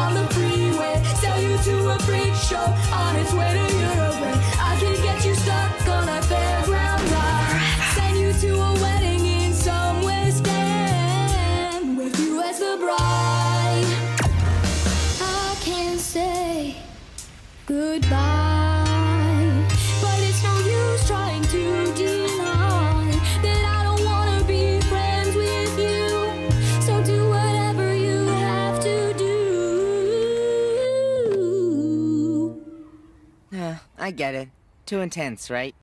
on the freeway. Sell you to a freak show on its way to Europe. I can get you stuck on a fairground ride. Send you to a wedding in some West End with you as the bride. I can't say goodbye. I get it. Too intense, right?